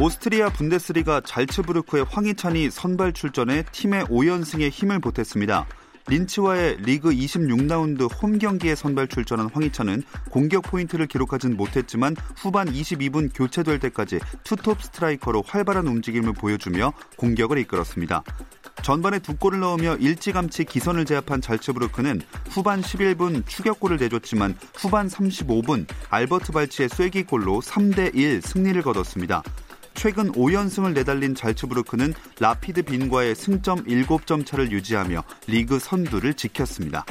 오스트리아 분데스리가 잘츠부르크의 황희찬이 선발 출전해 팀의 5연승에 힘을 보탰습니다. 린츠와의 리그 26라운드 홈 경기에 선발 출전한 황희찬은 공격 포인트를 기록하진 못했지만 후반 22분 교체될 때까지 투톱 스트라이커로 활발한 움직임을 보여주며 공격을 이끌었습니다. 전반에 두 골을 넣으며 일찌감치 기선을 제압한 잘츠부르크는 후반 11분 추격골을 내줬지만 후반 35분 알버트 발치의 쐐기골로 3대1 승리를 거뒀습니다. 최근 5연승을 내달린 잘츠부르크는 라피드 빈과의 승점 7점 차를 유지하며 리그 선두를 지켰습니다.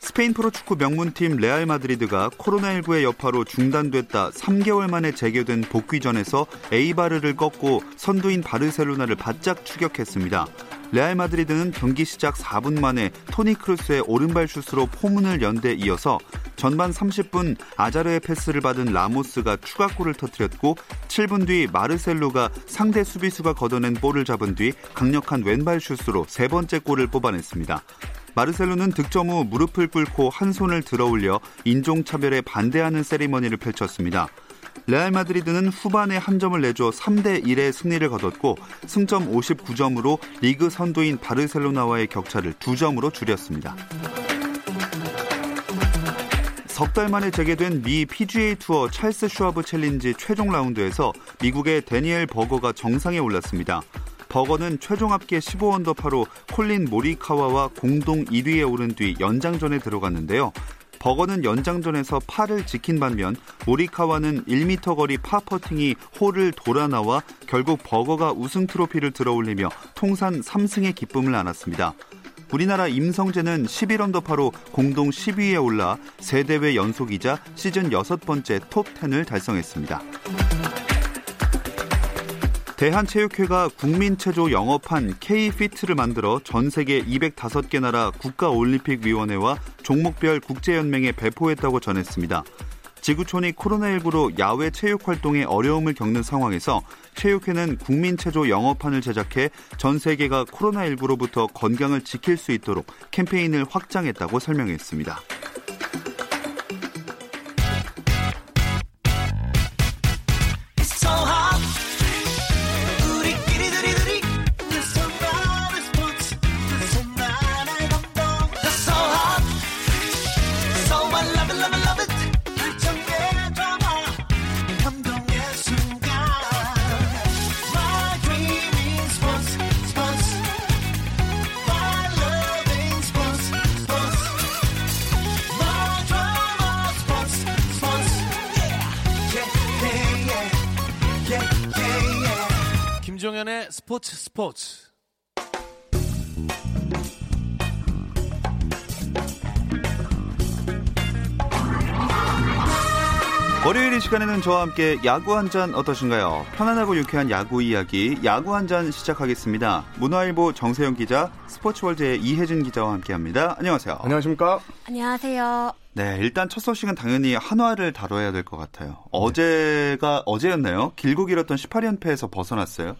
스페인 프로축구 명문팀 레알 마드리드가 코로나19의 여파로 중단됐다 3개월 만에 재개된 복귀전에서 에이바르를 꺾고 선두인 바르셀로나를 바짝 추격했습니다. 레알 마드리드는 경기 시작 4분 만에 토니 크루스의 오른발 슛으로 포문을 연 데 이어서 전반 30분 아자르의 패스를 받은 라모스가 추가골을 터뜨렸고 7분 뒤 마르셀로가 상대 수비수가 걷어낸 볼을 잡은 뒤 강력한 왼발 슛으로 세 번째 골을 뽑아냈습니다. 마르셀로는 득점 후 무릎을 꿇고 한 손을 들어 올려 인종차별에 반대하는 세리머니를 펼쳤습니다. 레알 마드리드는 후반에 한 점을 내줘 3대 1의 승리를 거뒀고 승점 59점으로 리그 선두인 바르셀로나와의 격차를 2점으로 줄였습니다. 석달 만에 재개된 미 PGA 투어 찰스 슈아브 챌린지 최종 라운드에서 미국의 데니엘 버거가 정상에 올랐습니다. 버거는 최종 합계 15언더파로 콜린 모리카와와 공동 1위에 오른 뒤 연장전에 들어갔는데요. 버거는 연장전에서 파를 지킨 반면 모리카와는 1m 거리 파퍼팅이 홀을 돌아 나와 결국 버거가 우승 트로피를 들어올리며 통산 3승의 기쁨을 안았습니다. 우리나라 임성재는 11언더파로 공동 10위에 올라 세 대회 연속이자 시즌 여섯 번째 톱10을 달성했습니다. 대한체육회가 국민체조 영업한 K-피트를 만들어 전 세계 205개 나라 국가올림픽위원회와 종목별 국제연맹에 배포했다고 전했습니다. 지구촌이 코로나19로 야외 체육 활동에 어려움을 겪는 상황에서 체육회는 국민체조 영업판을 제작해 전 세계가 코로나19로부터 건강을 지킬 수 있도록 캠페인을 확장했다고 설명했습니다. 스포츠 스포츠. 월요일 이 시간에는 저와 함께 야구 한 잔 어떠신가요? 편안하고 유쾌한 야구 이야기 야구 한 잔 시작하겠습니다. 문화일보 정세영 기자, 스포츠월드의 이혜진 기자와 함께합니다. 안녕하세요. 안녕하십니까? 안녕하세요. 네, 일단 첫 소식은 당연히 한화를 다뤄야 될 것 같아요. 어제가 어제였나요? 길고 길었던 18연패에서 벗어났어요.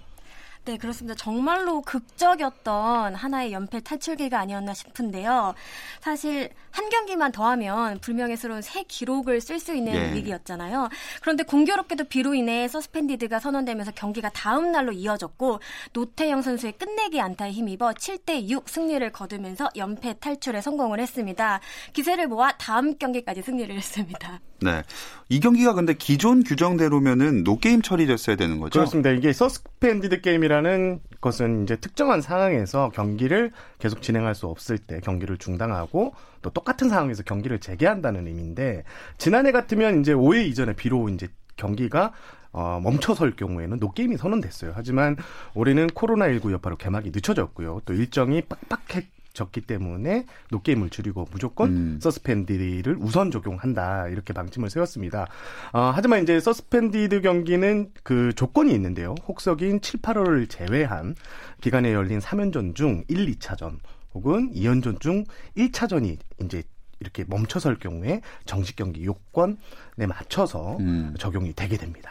네, 그렇습니다. 정말로 극적이었던 한화의 연패 탈출기가 아니었나 싶은데요. 사실 한 경기만 더하면 불명예스러운 새 기록을 쓸 수 있는 예. 위기였잖아요. 그런데 공교롭게도 비로 인해 서스펜디드가 선언되면서 경기가 다음 날로 이어졌고 노태형 선수의 끝내기 안타에 힘입어 7대 6 승리를 거두면서 연패 탈출에 성공을 했습니다. 기세를 모아 다음 경기까지 승리를 했습니다. 네. 이 경기가 근데 기존 규정대로면은 노게임 처리됐어야 되는 거죠? 그렇습니다. 이게 서스펜디드 게임이라 는 것은 이제 특정한 상황에서 경기를 계속 진행할 수 없을 때 경기를 중단하고 또 똑같은 상황에서 경기를 재개한다는 의미인데 지난해 같으면 이제 5회 이전에 비로 이제 경기가 어, 멈춰설 경우에는 노게임이 선언됐어요. 하지만 올해는 코로나19 여파로 개막이 늦춰졌고요. 또 일정이 빡빡했 졌기 때문에 노게임을 줄이고 무조건 음. 서스펜디를 우선 적용한다 이렇게 방침을 세웠습니다. 어, 하지만 이제 서스펜디드 경기는 그 조건이 있는데요. 혹석인 7, 8월을 제외한 기간에 열린 3연전 중 1, 2차전 혹은 2연전 중 1차전이 이제 이렇게 멈춰설 경우에 정식 경기 요건에 맞춰서 음. 적용이 되게 됩니다.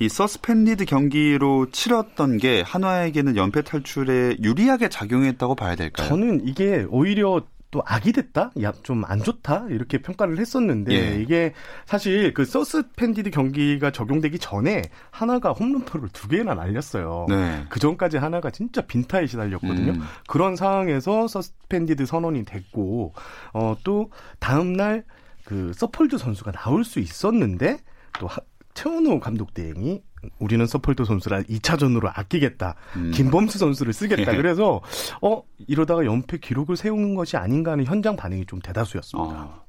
이 서스펜디드 경기로 치렀던 게 한화에게는 연패 탈출에 유리하게 작용했다고 봐야 될까요? 저는 이게 오히려 또 악이 됐다? 야, 좀 안 좋다? 이렇게 평가를 했었는데, 예. 이게 사실 그 서스펜디드 경기가 적용되기 전에 한화가 홈런포를 두 개나 날렸어요. 네. 그 전까지 한화가 진짜 빈타에 시달렸거든요. 음. 그런 상황에서 서스펜디드 선언이 됐고, 어, 또 다음날 그 서폴드 선수가 나올 수 있었는데, 또 최원호 감독 대행이 우리는 서폴드 선수라 2차전으로 아끼겠다. 음. 김범수 선수를 쓰겠다. 예. 그래서 어 이러다가 연패 기록을 세우는 것이 아닌가 하는 현장 반응이 좀 대다수였습니다. 어.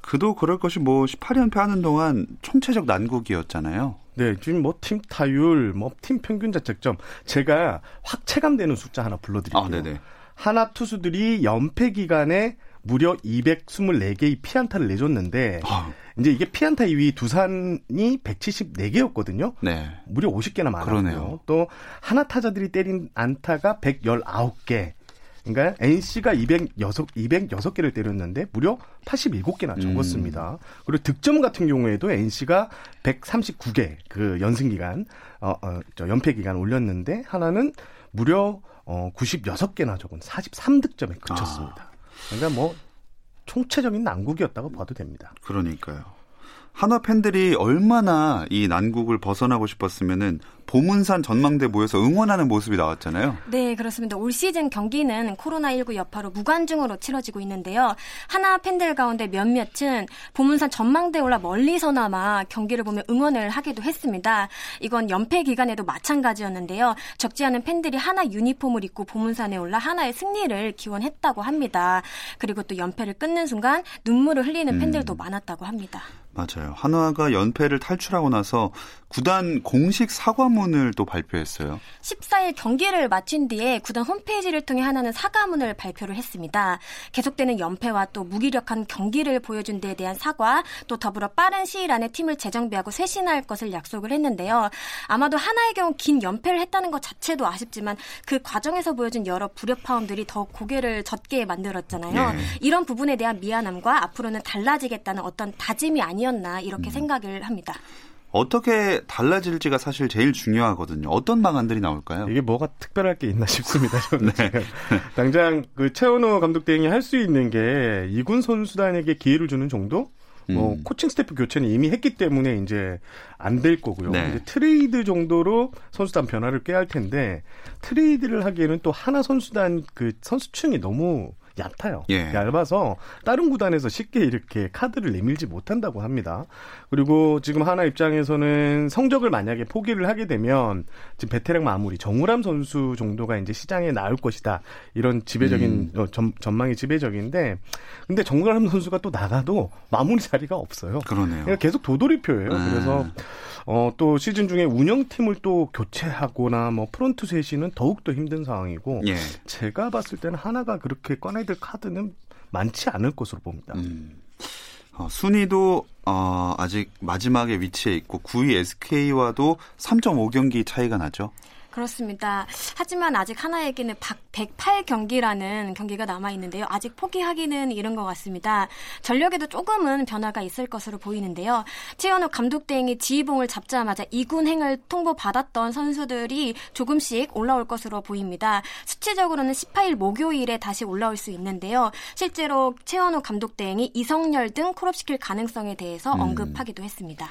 그도 그럴 것이 뭐 18연패 하는 동안 총체적 난국이었잖아요. 네, 지금 뭐 팀 타율, 뭐 팀 평균 자책점 제가 확 체감되는 숫자 하나 불러드릴게요. 아. 하나 투수들이 연패 기간에 무려 224개의 피안타를 내줬는데 아. 이제 이게 피안타 2위 두산이 174개였거든요. 네. 무려 50개나 많았고요. 또 하나 타자들이 때린 안타가 119개. 그러니까 NC가 206, 206개를 때렸는데 무려 87개나 음. 적었습니다. 음. 그리고 득점 같은 경우에도 NC가 139개 그 연승 기간 어, 어, 저 연패 기간 올렸는데 하나는 무려 어, 96개나 적은 43득점에 그쳤습니다. 아. 그러니까 뭐 총체적인 난국이었다고 봐도 됩니다. 그러니까요. 한화 팬들이 얼마나 이 난국을 벗어나고 싶었으면은 보문산 전망대 모여서 응원하는 모습이 나왔잖아요. 네, 그렇습니다. 올 시즌 경기는 코로나19 여파로 무관중으로 치러지고 있는데요. 하나 팬들 가운데 몇몇은 보문산 전망대 올라 멀리서나마 경기를 보며 응원을 하기도 했습니다. 이건 연패 기간에도 마찬가지였는데요. 적지 않은 팬들이 하나 유니폼을 입고 보문산에 올라 하나의 승리를 기원했다고 합니다. 그리고 또 연패를 끊는 순간 눈물을 흘리는 팬들도 음. 많았다고 합니다. 맞아요. 한화가 연패를 탈출하고 나서 구단 공식 사과문을 또 발표했어요. 14일 경기를 마친 뒤에 구단 홈페이지를 통해 하나는 사과문을 발표를 했습니다. 계속되는 연패와 또 무기력한 경기를 보여준 데에 대한 사과, 또 더불어 빠른 시일 안에 팀을 재정비하고 쇄신할 것을 약속을 했는데요. 아마도 하나의 경우 긴 연패를 했다는 것 자체도 아쉽지만 그 과정에서 보여준 여러 불협화음들이 더 고개를 젖게 만들었잖아요. 네. 이런 부분에 대한 미안함과 앞으로는 달라지겠다는 어떤 다짐이 아니었나 이렇게 음. 생각을 합니다. 어떻게 달라질지가 사실 제일 중요하거든요. 어떤 방안들이 나올까요? 이게 뭐가 특별할 게 있나 싶습니다. 저는 네. 당장 그 최원호 감독 대행이 할 수 있는 게 이군 선수단에게 기회를 주는 정도? 뭐 음. 코칭 스태프 교체는 이미 했기 때문에 이제 안 될 거고요. 네. 이제 트레이드 정도로 선수단 변화를 꾀할 텐데 트레이드를 하기에는 또 한화 선수단 그 선수층이 너무 얕아요. 예. 얇아서 다른 구단에서 쉽게 이렇게 카드를 내밀지 못한다고 합니다. 그리고 지금 한화 입장에서는 성적을 만약에 포기를 하게 되면 지금 베테랑 마무리 정우람 선수 정도가 이제 시장에 나올 것이다. 이런 지배적인 음. 어, 전, 전망이 지배적인데 근데 정우람 선수가 또 나가도 마무리 자리가 없어요. 그러네요. 그러니까 계속 도돌이표예요. 음. 그래서 어, 또 시즌 중에 운영팀을 또 교체하거나 뭐 프론트 쇄신은 더욱더 힘든 상황이고 예. 제가 봤을 때는 한화가 그렇게 꺼내들 카드는 많지 않을 것으로 봅니다. 음. 어, 순위도 어, 아직 마지막에 위치해 있고 9위 SK와도 3.5경기 차이가 나죠. 그렇습니다. 하지만 아직 하나에게는 108경기라는 경기가 남아 있는데요. 아직 포기하기는 이른 것 같습니다. 전력에도 조금은 변화가 있을 것으로 보이는데요. 최현우 감독 대행이 지휘봉을 잡자마자 2군 행을 통보받았던 선수들이 조금씩 올라올 것으로 보입니다. 수치적으로는 18일 목요일에 다시 올라올 수 있는데요. 실제로 최현우 감독 대행이 이성열 등 콜업시킬 가능성에 대해서 음. 언급하기도 했습니다.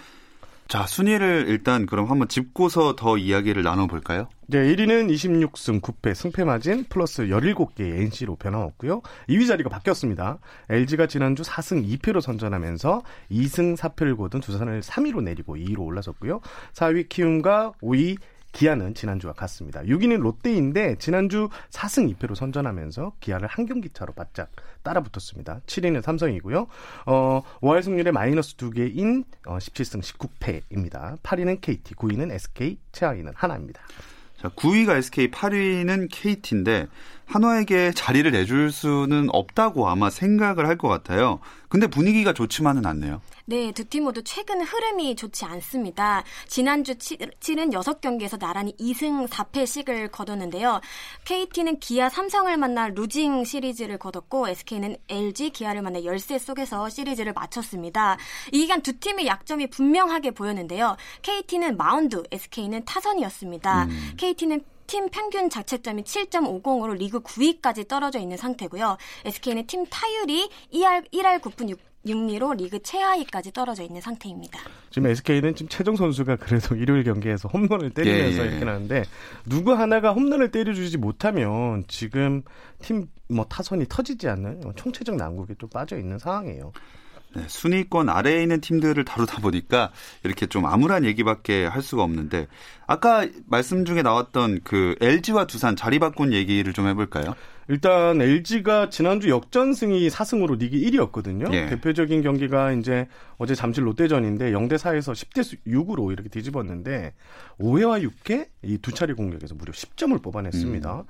자, 순위를 일단 그럼 한번 짚고서 더 이야기를 나눠볼까요? 네, 1위는 26승 9패 승패 마진 플러스 17개 NC로 변함없고요. 2위 자리가 바뀌었습니다. LG가 지난주 4승 2패로 선전하면서 2승 4패를 거둔 두산을 3위로 내리고 2위로 올라섰고요. 4위 키움과 5위 기아는 지난주와 같습니다. 6위는 롯데인데 지난주 4승 2패로 선전하면서 기아를 한 경기 차로 바짝 따라붙었습니다. 7위는 삼성이고요. 어, 5할 승률의 마이너스 2개인 어, 17승 19패입니다. 8위는 KT, 9위는 SK, 최하위는 한화입니다. 자, 9위가 SK, 8위는 KT인데 한화에게 자리를 내줄 수는 없다고 아마 생각을 할 것 같아요. 근데 분위기가 좋지만은 않네요. 네, 두 팀 모두 최근 흐름이 좋지 않습니다. 지난주 치른 6경기에서 나란히 2승 4패씩을 거뒀는데요. KT는 기아 삼성을 만나 루징 시리즈를 거뒀고 SK는 LG 기아를 만나 열세 속에서 시리즈를 마쳤습니다. 이 기간 두 팀의 약점이 분명하게 보였는데요. KT는 마운드, SK는 타선이었습니다. 음. KT는 팀 평균 자책점이 7.50으로 리그 9위까지 떨어져 있는 상태고요. SK는 팀 타율이 1할, 1할 9분 6 6리로 리그 최하위까지 떨어져 있는 상태입니다. 지금 SK는 지금 최정 선수가 그래도 일요일 경기에서 홈런을 때리면서 예, 예. 이렇게 나는데 누구 하나가 홈런을 때려주지 못하면 지금 팀 뭐 타선이 터지지 않는 총체적 난국에 좀 빠져 있는 상황이에요. 네, 순위권 아래에 있는 팀들을 다루다 보니까 이렇게 좀 암울한 얘기밖에 할 수가 없는데 아까 말씀 중에 나왔던 그 LG와 두산 자리 바꾼 얘기를 좀 해볼까요? 일단 LG가 지난주 역전승이 4승으로 리그 1위였거든요. 예. 대표적인 경기가 이제 어제 잠실 롯데전인데 0대 4에서 10대 6으로 이렇게 뒤집었는데 5회와 6회 이 두 차례 공격에서 무려 10점을 뽑아냈습니다. 음.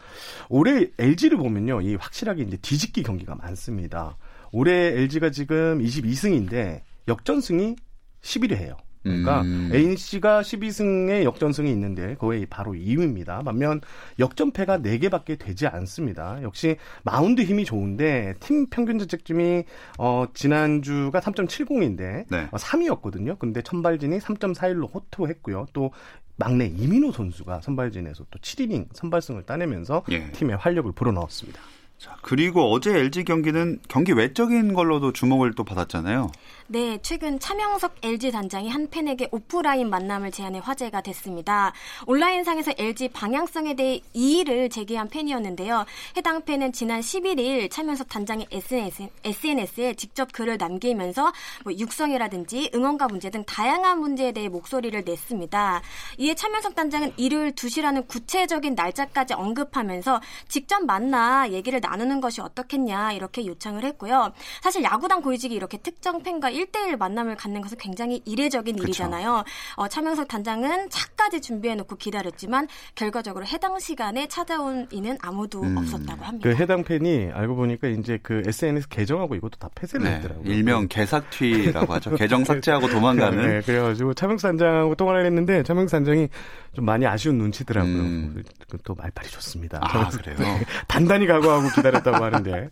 올해 LG를 보면요. 이 확실하게 이제 뒤집기 경기가 많습니다. 올해 LG가 지금 22승인데 역전승이 11회예요. 그러니까 음. NC가 12승의 역전승이 있는데 거의 바로 2위입니다. 반면 역전패가 4개밖에 되지 않습니다. 역시 마운드 힘이 좋은데 팀 평균 자책점이 어 지난주가 3.70인데 네. 어, 3위였거든요. 근데 선발진이 3.41로 호투했고요. 또 막내 이민호 선수가 선발진에서 또 7이닝 선발승을 따내면서 예. 팀의 활력을 불어넣었습니다. 자, 그리고 어제 LG 경기는 경기 외적인 걸로도 주목을 또 받았잖아요. 네, 최근 차명석 LG 단장이 한 팬에게 오프라인 만남을 제안해 화제가 됐습니다. 온라인상에서 LG 방향성에 대해 이의를 제기한 팬이었는데요. 해당 팬은 지난 11일 차명석 단장의 SNS, SNS에 직접 글을 남기면서 뭐 육성이라든지 응원가 문제 등 다양한 문제에 대해 목소리를 냈습니다. 이에 차명석 단장은 일요일 2시라는 구체적인 날짜까지 언급하면서 직접 만나 얘기를 나누는 것이 어떻겠냐 이렇게 요청을 했고요. 사실 야구단 고위직이 이렇게 특정 팬과 1대1 만남을 갖는 것은 굉장히 이례적인 그쵸. 일이잖아요. 어, 차명석 단장은 차까지 준비해놓고 기다렸지만 결과적으로 해당 시간에 찾아온 이는 아무도 음. 없었다고 합니다. 그 해당 팬이 알고 보니까 이제 그 SNS 계정하고 이것도 다 폐쇄를 네, 했더라고요. 일명 개삭튀라고 하죠. 계정 삭제하고 도망가는. 네, 그래가지고 차명석 단장하고 통화를 했는데 차명석 단장이 좀 많이 아쉬운 눈치더라고요. 음. 또 말빨이 좋습니다. 아, 그래요? 단단히 각오하고 기다렸다고 하는데.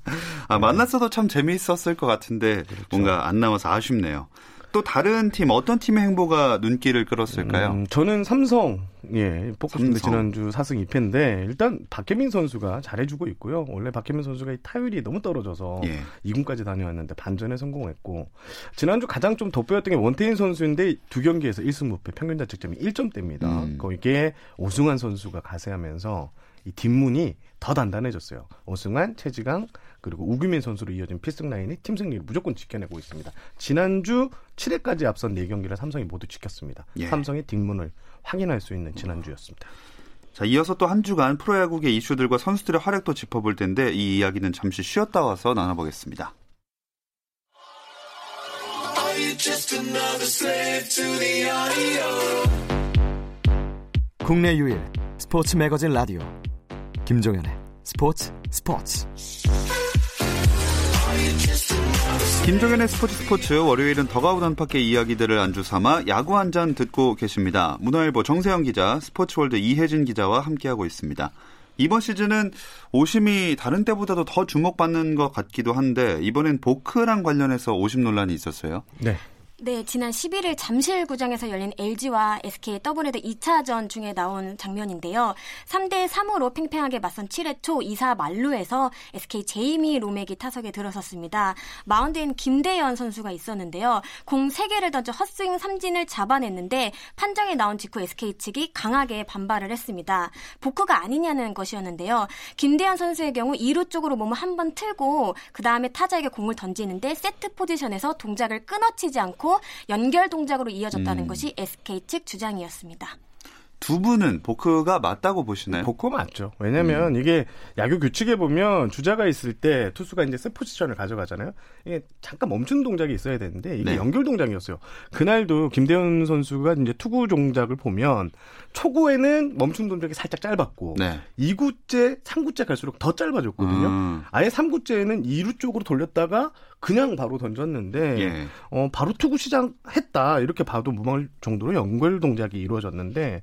아, 만났어도 참 재미있었을 것 같은데 그렇죠. 뭔가 안 나와서 아쉽네요. 또 다른 팀 어떤 팀의 행보가 눈길을 끌었을까요? 음, 저는 삼성 예 포커스인데 지난주 4승 2패인데 일단 박혜민 선수가 잘해주고 있고요. 원래 박혜민 선수가 이 타율이 너무 떨어져서 예. 2군까지 다녀왔는데 반전에 성공했고 지난주 가장 좀 돋보였던 게 원태인 선수인데 두 경기에서 1승 무패 평균 자책점이 1점대입니다. 음. 거기에 오승환 선수가 가세하면서 이 뒷문이 더 단단해졌어요. 오승환, 최지강 그리고 우규민 선수로 이어진 필승 라인이 팀 승리를 무조건 지켜내고 있습니다. 지난주 7회까지 앞선 4경기를 삼성이 모두 지켰습니다. 예. 삼성의 뒷문을 확인할 수 있는 지난주였습니다. 자, 이어서 또 한 주간 프로야구의 이슈들과 선수들의 활약도 짚어볼 텐데 이 이야기는 잠시 쉬었다 와서 나눠보겠습니다. 국내 유일 스포츠 매거진 라디오 김종현의 스포츠 스포츠 김종현의 스포츠 스포츠 월요일은 더그아웃 안팎의 이야기들을 안주 삼아 야구 한 잔 듣고 계십니다. 문화일보 정세영 기자, 스포츠월드 이혜진 기자와 함께하고 있습니다. 이번 시즌은 오심이 다른 때보다도 더 주목받는 것 같기도 한데 이번엔 보크랑 관련해서 오심 논란이 있었어요. 네. 네, 지난 11일 잠실구장에서 열린 LG와 SK 더블헤더 2차전 중에 나온 장면인데요. 3대 3으로 팽팽하게 맞선 7회 초 2사 만루에서 SK 제이미 로맥이 타석에 들어섰습니다. 마운드엔 김대현 선수가 있었는데요. 공 3개를 던져 헛스윙 삼진을 잡아냈는데 판정이 나온 직후 SK 측이 강하게 반발을 했습니다. 보크가 아니냐는 것이었는데요. 김대현 선수의 경우 2루 쪽으로 몸을 한 번 틀고 그 다음에 타자에게 공을 던지는데 세트 포지션에서 동작을 끊어치지 않고 연결 동작으로 이어졌다는 음. 것이 SK 측 주장이었습니다. 두 분은 보크가 맞다고 보시나요? 보크 맞죠. 왜냐면 음. 이게 야구 규칙에 보면 주자가 있을 때 투수가 이제 세 포지션을 가져가잖아요. 이게 잠깐 멈춘 동작이 있어야 되는데 이게 네. 연결 동작이었어요. 그날도 김대현 선수가 이제 투구 동작을 보면 초구에는 멈춘 동작이 살짝 짧았고 네. 2구째, 3구째 갈수록 더 짧아졌거든요. 음. 아예 3구째에는 2루 쪽으로 돌렸다가 그냥 바로 던졌는데 예. 어, 바로 투구 시작했다 이렇게 봐도 무방할 정도로 연결 동작이 이루어졌는데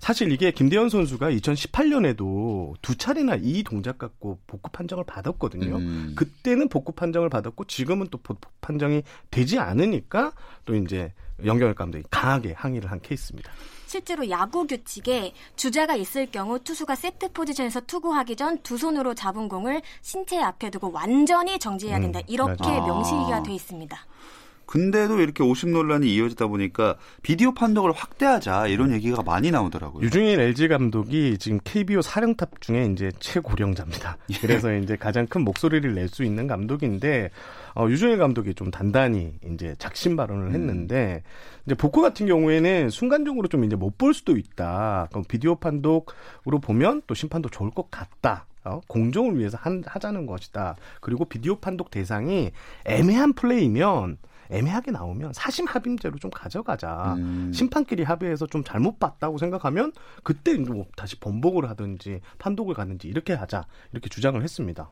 사실 이게 김대현 선수가 2018년에도 두 차례나 이 동작 갖고 보크 판정을 받았거든요. 음. 그때는 보크 판정을 받았고 지금은 또 보크 판정이 되지 않으니까 또 이제 염경엽 감독이 강하게 항의를 한 케이스입니다. 실제로 야구 규칙에 주자가 있을 경우 투수가 세트 포지션에서 투구하기 전 두 손으로 잡은 공을 신체 앞에 두고 완전히 정지해야 된다. 음, 이렇게 아. 명시가 돼 있습니다. 근데도 이렇게 오심 논란이 이어지다 보니까 비디오 판독을 확대하자 이런 얘기가 많이 나오더라고요. 유중일 LG 감독이 지금 KBO 사령탑 중에 이제 최고령자입니다. 예. 그래서 이제 가장 큰 목소리를 낼 수 있는 감독인데 어, 유중일 감독이 좀 단단히 이제 작심 발언을 음. 했는데 음. 이제 복구 같은 경우에는 순간적으로 좀 이제 못 볼 수도 있다. 그럼 비디오 판독으로 보면 또 심판도 좋을 것 같다. 어? 공정을 위해서 한, 하자는 것이다. 그리고 비디오 판독 대상이 애매한 플레이면 애매하게 나오면 사심 합의제로 좀 가져가자. 음. 심판끼리 합의해서 좀 잘못 봤다고 생각하면 그때 뭐 다시 번복을 하든지 판독을 가든지 이렇게 하자. 이렇게 주장을 했습니다.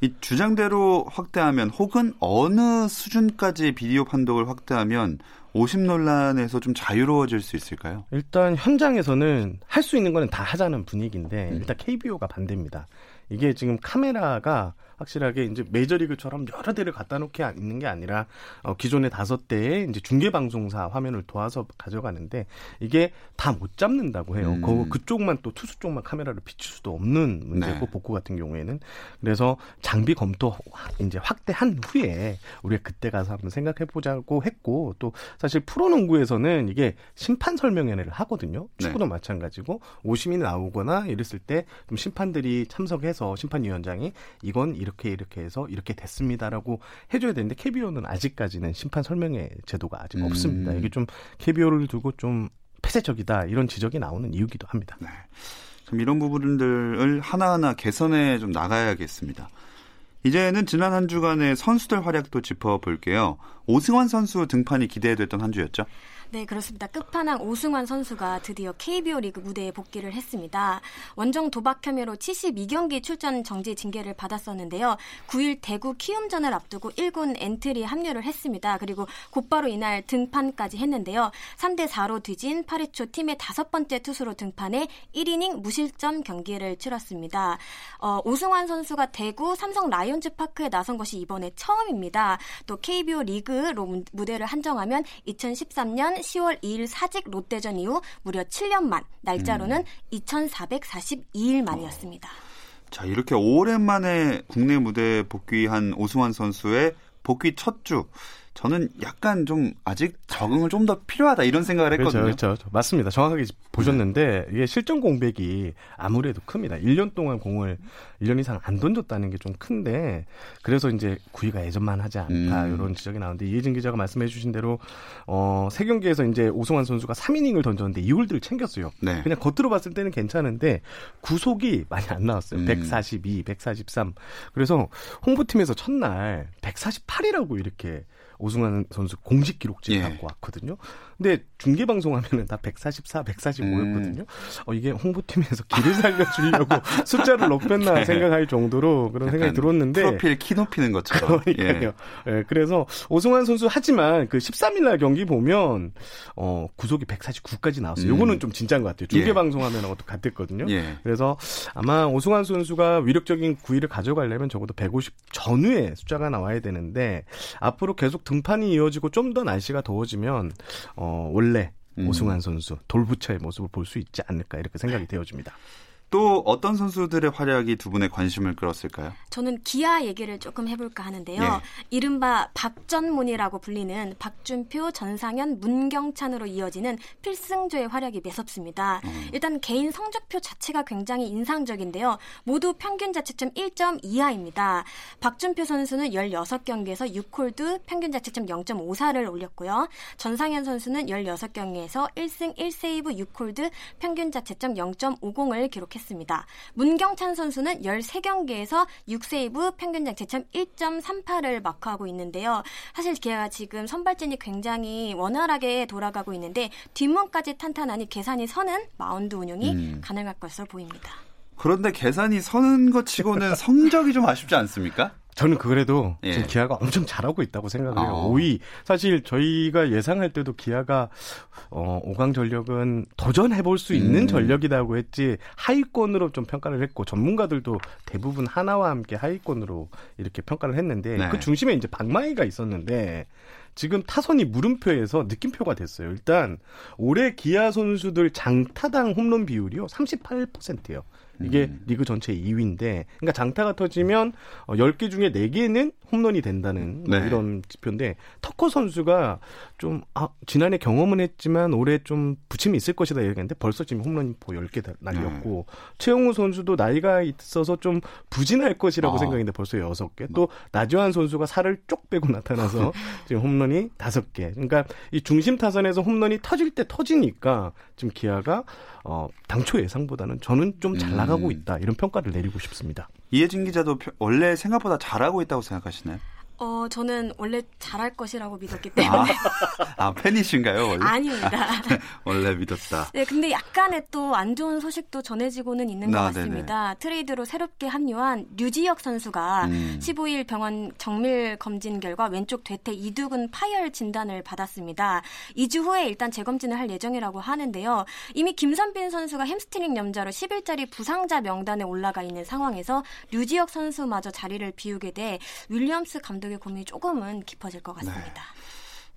이 주장대로 확대하면 혹은 어느 수준까지 비디오 판독을 확대하면 오심 논란에서 좀 자유로워질 수 있을까요? 일단 현장에서는 할 수 있는 거는 다 하자는 분위기인데 음. 일단 KBO가 반대입니다. 이게 지금 카메라가 확실하게 이제 메이저리그처럼 여러 대를 갖다 놓게 있는 게 아니라 어, 기존의 다섯 대의 이제 중계 방송사 화면을 도와서 가져가는데 이게 다 못 잡는다고 해요. 음. 그 그쪽만 또 투수 쪽만 카메라를 비출 수도 없는 문제고 네. 복구 같은 경우에는 그래서 장비 검토 이제 확대한 후에 우리가 그때 가서 한번 생각해 보자고 했고 또 사실 프로농구에서는 이게 심판 설명회를 하거든요. 네. 축구도 네. 마찬가지고 오심이 나오거나 이랬을 때 좀 심판들이 참석해서 심판위원장이 이건 이렇게 이렇게 해서 이렇게 됐습니다라고 해줘야 되는데 KBO는 아직까지는 심판 설명회 제도가 아직 음. 없습니다. 이게 좀 KBO를 두고 좀 폐쇄적이다 이런 지적이 나오는 이유기도 합니다. 네. 좀 이런 부분들을 하나하나 개선해 좀 나가야겠습니다. 이제는 지난 한 주간의 선수들 활약도 짚어볼게요. 오승환 선수 등판이 기대됐던 한 주였죠? 네, 그렇습니다. 끝판왕 오승환 선수가 드디어 KBO 리그 무대에 복귀를 했습니다. 원정 도박 혐의로 72경기 출전 정지 징계를 받았었는데요. 9일 대구 키움전을 앞두고 1군 엔트리 합류를 했습니다. 그리고 곧바로 이날 등판까지 했는데요. 3대 4로 뒤진 8회 초 팀의 다섯 번째 투수로 등판해 1이닝 무실점 경기를 치렀습니다. 어, 오승환 선수가 대구 삼성 라이온즈 파크에 나선 것이 이번에 처음입니다. 또 KBO 리그로 무대를 한정하면 2013년 10월 2일 사직 롯데전 이후 무려 7년 만, 날짜로는 음. 2442일 만이었습니다. 자, 이렇게 오랜만에 국내 무대에 복귀한 오승환 선수의 복귀 첫 주. 저는 약간 좀 아직 적응을 좀 더 필요하다 이런 생각을 그렇죠, 했거든요. 그렇죠, 그렇죠. 맞습니다. 정확하게 보셨는데 이게 실전 공백이 아무래도 큽니다. 1년 동안 공을 1년 이상 안 던졌다는 게 좀 큰데 그래서 이제 구위가 예전만 하지 않다 음. 이런 지적이 나오는데 이혜진 기자가 말씀해 주신 대로 어, 세 경기에서 이제 오승환 선수가 3이닝을 던졌는데 이홀들을 챙겼어요. 네. 그냥 겉으로 봤을 때는 괜찮은데 구속이 많이 안 나왔어요. 음. 142, 143. 그래서 홍보팀에서 첫날 148이라고 이렇게 오승환 선수 공식 기록지를 예. 갖고 왔거든요. 근데 중계 방송하면은 다 144, 145였거든요. 음. 어, 이게 홍보팀에서 길을 살려주려고 숫자를 높였나 네. 생각할 정도로 그런 생각이 들었는데 프로필 키 높이는 것처럼. 그러니까요. 예. 예. 그래서 오승환 선수 하지만 그 13일 날 경기 보면 어, 구속이 149까지 나왔어요. 음. 요거는 좀 진짜인 것 같아요. 중계 예. 방송하면하고 같았거든요. 예. 그래서 아마 오승환 선수가 위력적인 구위를 가져가려면 적어도 150 전후의 숫자가 나와야 되는데 앞으로 계속 등판이 이어지고 좀 더 날씨가 더워지면 어, 원래 음. 오승환 선수 돌부처의 모습을 볼 수 있지 않을까 이렇게 생각이 되어집니다. 또 어떤 선수들의 활약이 두 분의 관심을 끌었을까요? 저는 기아 얘기를 조금 해볼까 하는데요. 예. 이른바 박전문이라고 불리는 박준표, 전상현, 문경찬으로 이어지는 필승조의 활약이 매섭습니다. 음. 일단 개인 성적표 자체가 굉장히 인상적인데요. 모두 평균 자책점 1점 이하입니다. 박준표 선수는 16경기에서 6홀드 평균 자책점 0.54를 올렸고요. 전상현 선수는 16경기에서 1승 1세이브 6홀드 평균 자책점 0.50을 기록했습니다. 문경찬 선수는 13경기에서 6세이브 평균 자책점 1.38을 마크하고 있는데요. 사실 기아가 지금 선발진이 굉장히 원활하게 돌아가고 있는데 뒷문까지 탄탄하니 계산이 서는 마운드 운영이 음. 가능할 것으로 보입니다. 그런데 계산이 서는 것 치고는 성적이 좀 아쉽지 않습니까? 저는 그래도 예. 지금 기아가 엄청 잘하고 있다고 생각을 해요. 어. 5위. 사실 저희가 예상할 때도 기아가 어, 5강 전력은 도전해 볼 수 있는 음. 전력이라고 했지 하위권으로 좀 평가를 했고 전문가들도 대부분 하나와 함께 하위권으로 이렇게 평가를 했는데 네. 그 중심에 이제 박마이가 있었는데 지금 타선이 물음표에서 느낌표가 됐어요. 일단 올해 기아 선수들 장타당 홈런 비율이요 38%예요. 이게 음. 리그 전체 2위인데, 그러니까 장타가 터지면 어, 10개 중에 4개는 홈런이 된다는 네. 이런 지표인데 터커 선수가 좀 아, 지난해 경험은 했지만 올해 좀 부침이 있을 것이다 얘기했는데 벌써 지금 홈런포 10개 다- 날렸고 네. 최용우 선수도 나이가 있어서 좀 부진할 것이라고 아. 생각했는데 벌써 6개. 또 나지환 선수가 살을 쪽 빼고 나타나서 지금 홈런이 5개. 그러니까 이 중심 타선에서 홈런이 터질 때 터지니까 지금 기아가 어, 당초 예상보다는 저는 좀잘 음. 나가고 있다 이런 평가를 내리고 싶습니다. 이혜진 기자도 표- 원래 생각보다 잘하고 있다고 생각하시나요? 어, 저는 원래 잘할 것이라고 믿었기 때문에 아, 아 팬이신가요 원래? 아닙니다. 원래 믿었다. 네, 근데 약간의 또 안 좋은 소식도 전해지고는 있는 것 아, 같습니다. 트레이드로 새롭게 합류한 류지혁 선수가 음. 15일 병원 정밀 검진 결과 왼쪽 대퇴 이두근 파열 진단을 받았습니다. 2주 후에 일단 재검진을 할 예정이라고 하는데요. 이미 김선빈 선수가 햄스트링 염좌로 10일짜리 부상자 명단에 올라가 있는 상황에서 류지혁 선수마저 자리를 비우게 돼 윌리엄스 감독 의 고민이 조금은 깊어질 것 같습니다.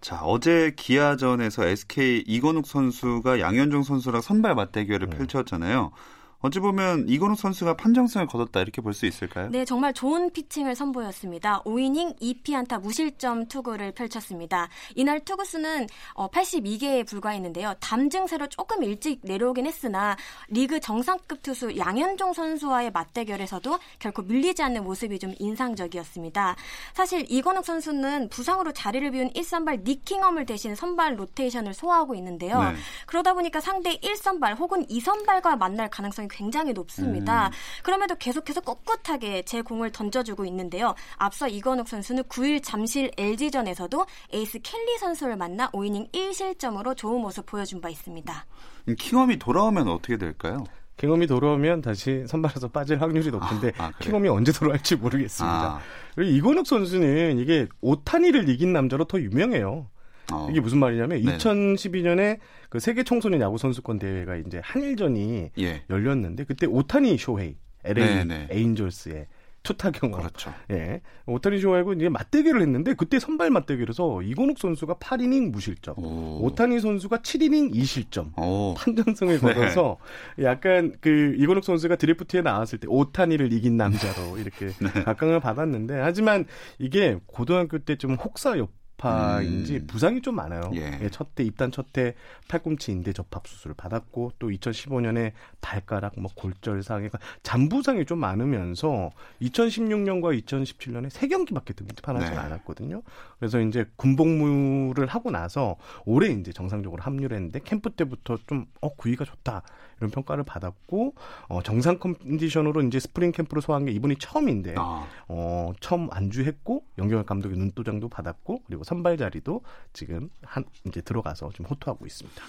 자 어제 기아전에서 SK 이건욱 선수가 양현종 선수랑 선발 맞대결을 네. 펼쳤잖아요. 어찌 보면 이건욱 선수가 판정승을 거뒀다 이렇게 볼 수 있을까요? 네, 정말 좋은 피칭을 선보였습니다. 5이닝 2피안타 무실점 투구를 펼쳤습니다. 이날 투구수는 82개에 불과했는데요. 담증세로 조금 일찍 내려오긴 했으나 리그 정상급 투수 양현종 선수와의 맞대결에서도 결코 밀리지 않는 모습이 좀 인상적이었습니다. 사실 이건욱 선수는 부상으로 자리를 비운 1선발 니킹엄을 대신 선발 로테이션을 소화하고 있는데요. 네. 그러다 보니까 상대 1선발 혹은 2선발과 만날 가능성이 굉장히 높습니다. 그럼에도 계속해서 꿋꿋하게 제 공을 던져주고 있는데요. 앞서 이건욱 선수는 9일 잠실 LG전에서도 에이스 켈리 선수를 만나 5이닝 1실점으로 좋은 모습 보여준 바 있습니다. 음, 킹엄이 돌아오면 어떻게 될까요? 킹엄이 돌아오면 다시 선발에서 빠질 확률이 높은데 아, 아? 킹엄이 언제 돌아올지 모르겠습니다. 아. 그리고 이건욱 선수는 이게 오타니를 이긴 남자로 더 유명해요. 어. 이게 무슨 말이냐면 네. 2012년에 그 세계 청소년 야구 선수권 대회가 이제 한일전이 예. 열렸는데 그때 오타니 쇼헤이 LA 네, 네. 에인절스의 투타 경험. 그렇죠. 예. 오타니 쇼헤이하고 이제 맞대결을 했는데 그때 선발 맞대결에서 이건욱 선수가 8이닝 무실점, 오. 오타니 선수가 7이닝 2실점. 오. 판정승을 네. 거둬서 약간 그 이건욱 선수가 드래프트에 나왔을 때 오타니를 이긴 남자로 이렇게 네. 각광을 받았는데 하지만 이게 고등학교 때 좀 혹사 여파인지 음. 부상이 좀 많아요. 예. 첫해 입단 첫해 팔꿈치 인대 접합 수술을 받았고 또 2015년에 발가락 뭐 골절상 그러니까 잔부상이 좀 많으면서 2016년과 2017년에 세 경기밖에 등판하지 네. 않았거든요. 그래서 이제 군복무를 하고 나서 올해 이제 정상적으로 합류를 했는데 캠프 때부터 좀 어 구위가 좋다 이런 평가를 받았고 어 정상 컨디션으로 이제 스프링 캠프로 소화한 게 이분이 처음인데 아. 어 처음 안주했고 영경혁 감독의 눈도장도 받았고 그리고 선발 자리도 지금 한 이제 들어가서 좀 호투하고 있습니다.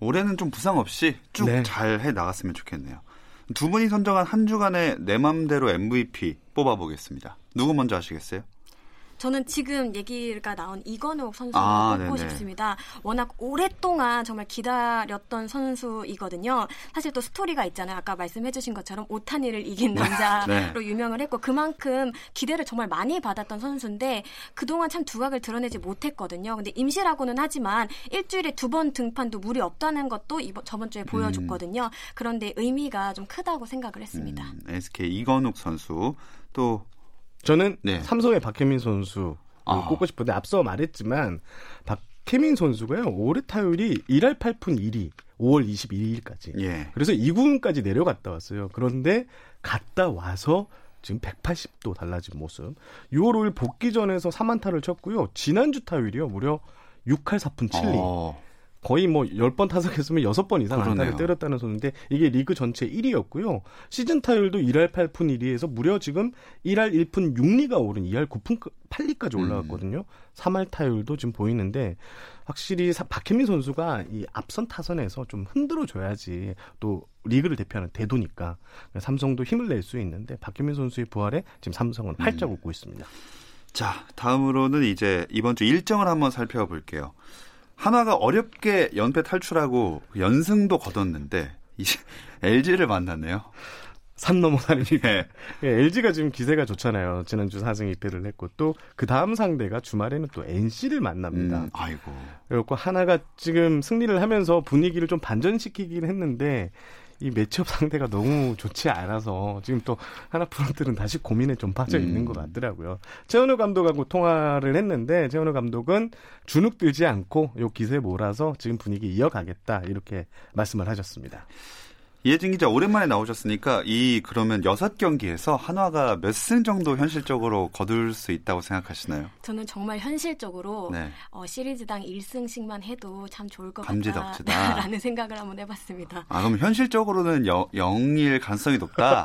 올해는 좀 부상 없이 쭉 네. 잘해 나갔으면 좋겠네요. 두 분이 선정한 한 주간의 내 맘대로 MVP 뽑아보겠습니다. 누구 먼저 하시겠어요? 저는 지금 얘기가 나온 이건욱 선수를 아, 꼽고 네네. 싶습니다. 워낙 오랫동안 정말 기다렸던 선수이거든요. 사실 또 스토리가 있잖아요. 아까 말씀해주신 것처럼 오타니를 이긴 남자로 네. 유명을 했고 그만큼 기대를 정말 많이 받았던 선수인데 그동안 참 두각을 드러내지 못했거든요. 근데 임시라고는 하지만 일주일에 두 번 등판도 무리 없다는 것도 이번 저번 주에 보여줬거든요. 그런데 의미가 좀 크다고 생각을 했습니다. 음, SK 이건욱 선수 또 저는 네. 삼성의 박혜민 선수 아. 꼽고 싶은데 앞서 말했지만 박혜민 선수가요 올해 타율이 1할 8푼 1위 5월 22일까지 예. 그래서 2군까지 내려갔다 왔어요. 그런데 갔다 와서 지금 180도 달라진 모습. 6월 5일 복귀전에서 3안타를 쳤고요. 지난주 타율이요. 무려 6할 4푼 7리. 어, 거의 뭐 10번 타석했으면 6번 이상 그러네요. 안타를 때렸다는 소리인데 이게 리그 전체 1위였고요. 시즌 타율도 1할 8푼 1위에서 무려 지금 1할 1푼 6리가 오른 2할 9푼 8리까지 음. 올라갔거든요. 3할 타율도 지금 보이는데 확실히 사- 박혜민 선수가 이 앞선 타선에서 좀 흔들어 줘야지 또 리그를 대표하는 대도니까 삼성도 힘을 낼 수 있는데 박혜민 선수의 부활에 지금 삼성은 음. 활짝 웃고 있습니다. 자, 다음으로는 이제 이번 주 일정을 한번 살펴볼게요. 한화가 어렵게 연패 탈출하고 연승도 거뒀는데 이제 LG를 만났네요. 산 넘어 산입니다. 예. LG가 지금 기세가 좋잖아요. 지난주 4승 2패를 했고 또 그 다음 상대가 주말에는 또 NC를 만납니다. 음, 아이고. 그래갖고 하나가 지금 승리를 하면서 분위기를 좀 반전시키긴 했는데 이 매치업 상대가 너무 좋지 않아서 지금 또 하나 프런트는 다시 고민에 좀 빠져 있는 음. 것 같더라고요. 최원우 감독하고 통화를 했는데 최원우 감독은 주눅 들지 않고 요 기세 몰아서 지금 분위기 이어가겠다 이렇게 말씀을 하셨습니다. 이혜진 기자 오랜만에 나오셨으니까 이 그러면 여섯 경기에서 한화가 몇 승 정도 현실적으로 거둘 수 있다고 생각하시나요? 저는 정말 현실적으로 네. 어, 시리즈당 1승씩만 해도 참 좋을 것 감지덕지다. 같다라는 생각을 한번 해봤습니다. 아 그럼 현실적으로는 영, 0일 가능성이 높다.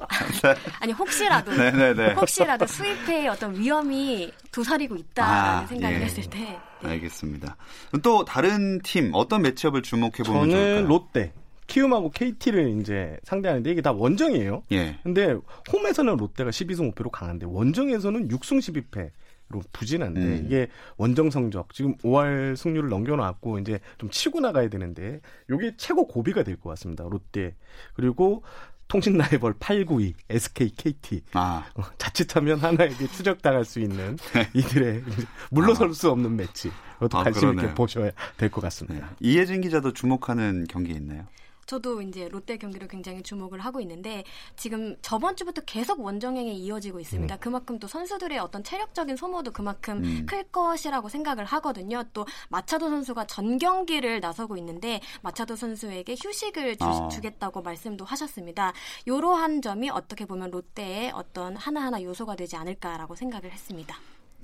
아니 혹시라도 네네네. 혹시라도 수입에 어떤 위험이 도사리고 있다라는 아, 생각을 예. 했을 때 네. 알겠습니다. 또 다른 팀 어떤 매치업을 주목해 보면 저는 좋을까요? 롯데, 키움하고 KT를 이제 상대하는데 이게 다 원정이에요. 예. 근데 홈에서는 롯데가 12승 5패로 강한데 원정에서는 6승 12패 로 부진한데 음. 이게 원정 성적 지금 5할 승률을 넘겨놨고 이제 좀 치고 나가야 되는데 이게 최고 고비가 될 것 같습니다. 롯데 그리고 통신 라이벌 892 SK KT 아 어, 자칫하면 하나에게 추적당할 수 있는 이들의 이제 물러설 수 없는 매치 이것도 아, 관심 있게 그러네요. 보셔야 될것 네. 같습니다. 이혜진 기자도 주목하는 경기 있나요? 저도 이제 롯데 경기를 굉장히 주목을 하고 있는데 지금 저번 주부터 계속 원정행이 이어지고 있습니다. 그만큼 또 선수들의 어떤 체력적인 소모도 그만큼 음. 클 것이라고 생각을 하거든요. 또 마차도 선수가 전 경기를 나서고 있는데 마차도 선수에게 휴식을 주, 어. 주겠다고 말씀도 하셨습니다. 이러한 점이 어떻게 보면 롯데의 어떤 하나하나 요소가 되지 않을까라고 생각을 했습니다.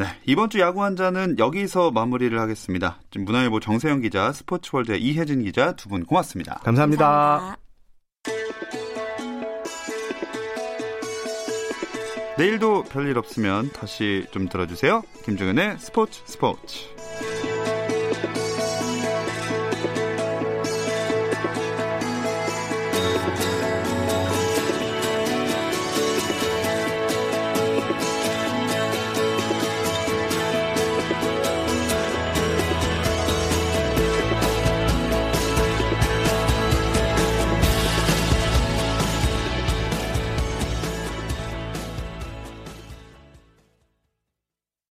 네, 이번 주 야구 한자는 여기서 마무리를 하겠습니다. 지금 문화일보 정세영 기자, 스포츠월드의 이혜진 기자 두 분 고맙습니다. 감사합니다. 내일도 별일 없으면 다시 좀 들어주세요. 김종현의 스포츠 스포츠.